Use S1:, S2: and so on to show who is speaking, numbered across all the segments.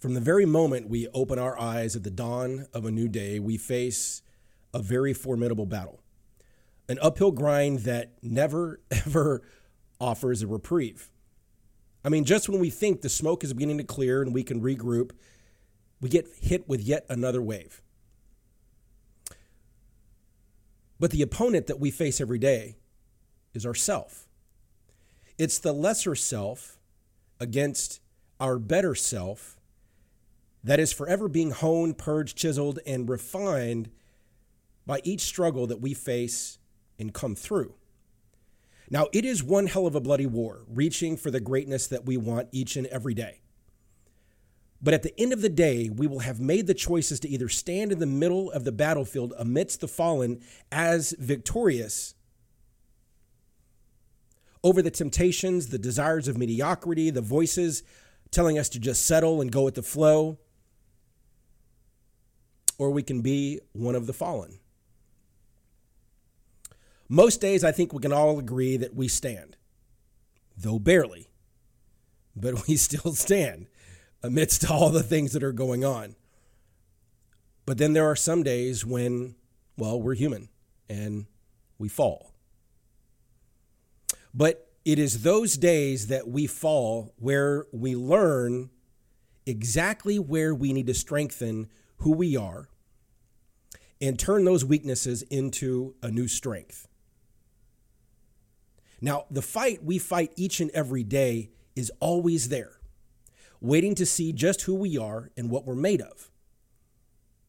S1: From the very moment we open our eyes at the dawn of a new day, we face a very formidable battle, an uphill grind that never, ever offers a reprieve. I mean, just when we think the smoke is beginning to clear and we can regroup, we get hit with yet another wave. But the opponent that we face every day is ourself. It's the lesser self against our better self that is forever being honed, purged, chiseled, and refined by each struggle that we face and come through. Now, it is one hell of a bloody war, reaching for the greatness that we want each and every day. But at the end of the day, we will have made the choices to either stand in the middle of the battlefield amidst the fallen as victorious over the temptations, the desires of mediocrity, the voices telling us to just settle and go with the flow, or we can be one of the fallen. Most days, I think we can all agree that we stand, though barely, but we still stand amidst all the things that are going on. But then there are some days when, well, we're human and we fall. But it is those days that we fall where we learn exactly where we need to strengthen who we are and turn those weaknesses into a new strength. Now, the fight we fight each and every day is always there waiting to see just who we are and what we're made of,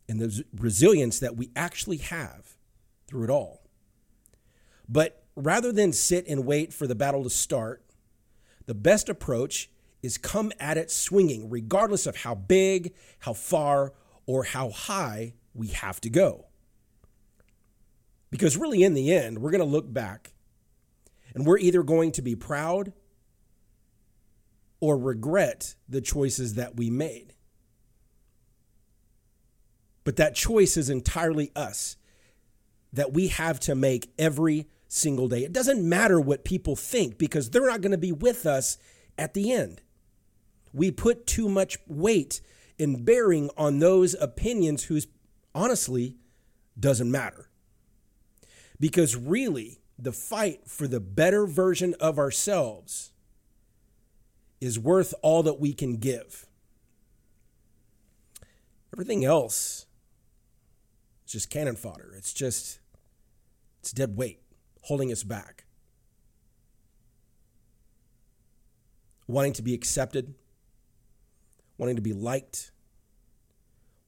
S1: and the resilience that we actually have through it all. But rather than sit and wait for the battle to start, the best approach is come at it swinging, regardless of how big, how far, or how high we have to go. Because really, in the end, we're going to look back and we're either going to be proud or regret the choices that we made. But that choice is entirely us that we have to make every single day. It doesn't matter what people think because they're not going to be with us at the end. We put too much weight in bearing on those opinions whose honestly doesn't matter. Because really, the fight for the better version of ourselves is worth all that we can give. Everything else is just cannon fodder. It's just, it's dead weight holding us back. Wanting to be accepted, wanting to be liked,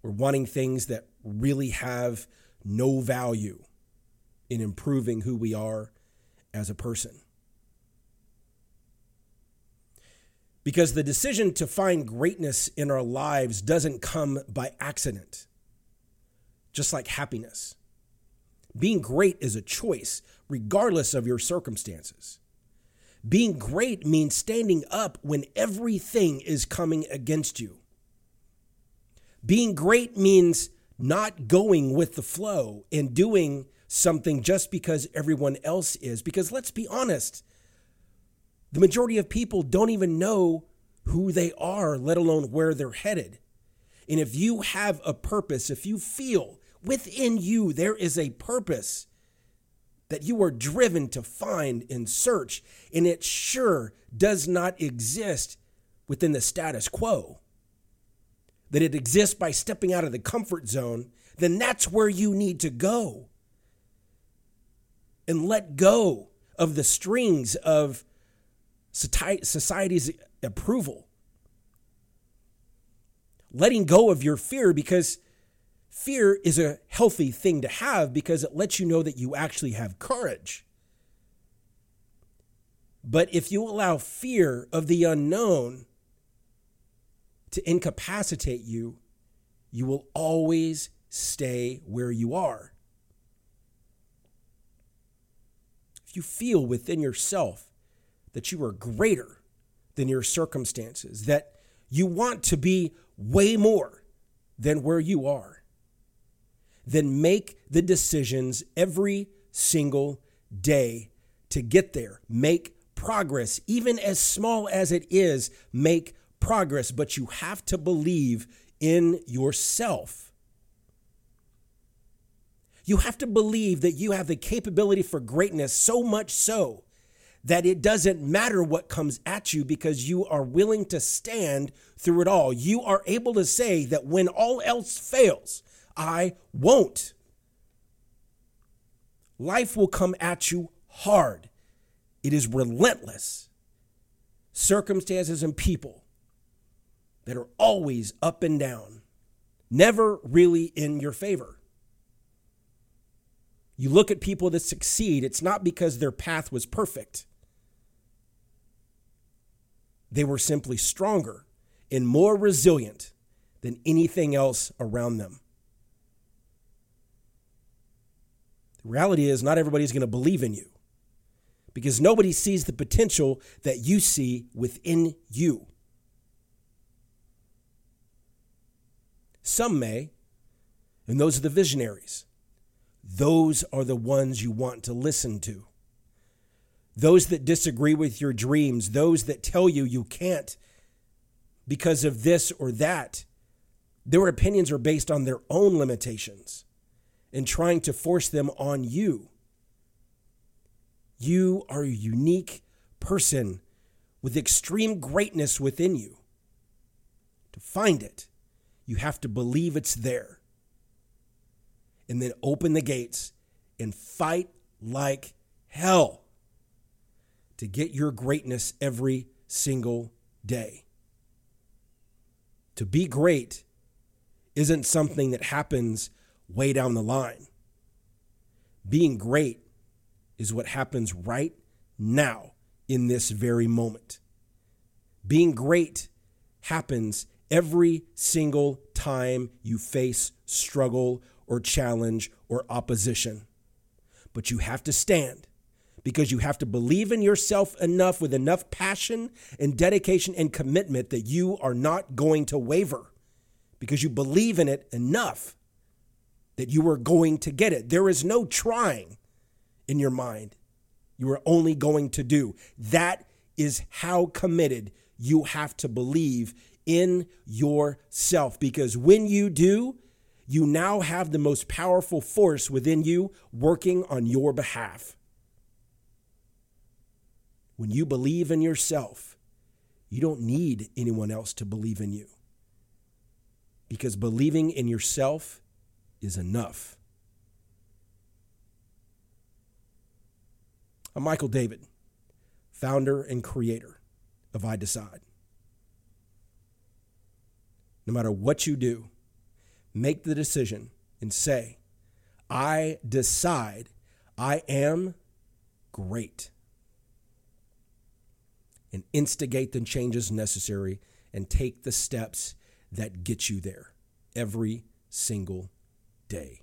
S1: we're wanting things that really have no value in improving who we are as a person. Because the decision to find greatness in our lives doesn't come by accident, just like happiness. Being great is a choice, regardless of your circumstances. Being great means standing up when everything is coming against you. Being great means not going with the flow and doing something just because everyone else is. Because let's be honest, the majority of people don't even know who they are, let alone where they're headed. And if you have a purpose, if you feel within you there is a purpose that you are driven to find and search, and it sure does not exist within the status quo, that it exists by stepping out of the comfort zone, then that's where you need to go. And let go of the strings of society's approval. Letting go of your fear because fear is a healthy thing to have because it lets you know that you actually have courage. But if you allow fear of the unknown to incapacitate you, you will always stay where you are. If you feel within yourself that you are greater than your circumstances, that you want to be way more than where you are, then make the decisions every single day to get there. Make progress, even as small as it is, make progress, but you have to believe in yourself. You have to believe that you have the capability for greatness so much so that it doesn't matter what comes at you because you are willing to stand through it all. You are able to say that when all else fails, I won't. Life will come at you hard, it is relentless. Circumstances and people that are always up and down, never really in your favor. You look at people that succeed, it's not because their path was perfect they were simply stronger and more resilient than anything else around them. The reality is, not everybody's going to believe in you because nobody sees the potential that you see within you. Some may, and those are the visionaries. Those are the ones you want to listen to those that disagree with your dreams, those that tell you you can't because of this or that. Their opinions are based on their own limitations and trying to force them on you. You are a unique person with extreme greatness within you. To find it, you have to believe it's there. And then open the gates and fight like hell to get your greatness every single day. To be great isn't something that happens way down the line. Being great is what happens right now in this very moment. Being great happens every single time you face struggle or challenge or opposition. But you have to stand because you have to believe in yourself enough with enough passion and dedication and commitment that you are not going to waver because you believe in it enough that you are going to get it. There is no trying in your mind. You are only going to do. That is how committed you have to believe in yourself because when you do, you now have the most powerful force within you working on your behalf. When you believe in yourself, you don't need anyone else to believe in you. Because believing in yourself is enough. I'm Michael David, founder and creator of I Decide. No matter what you do, make the decision and say, I decide I am great and instigate the changes necessary and take the steps that get you there every single day.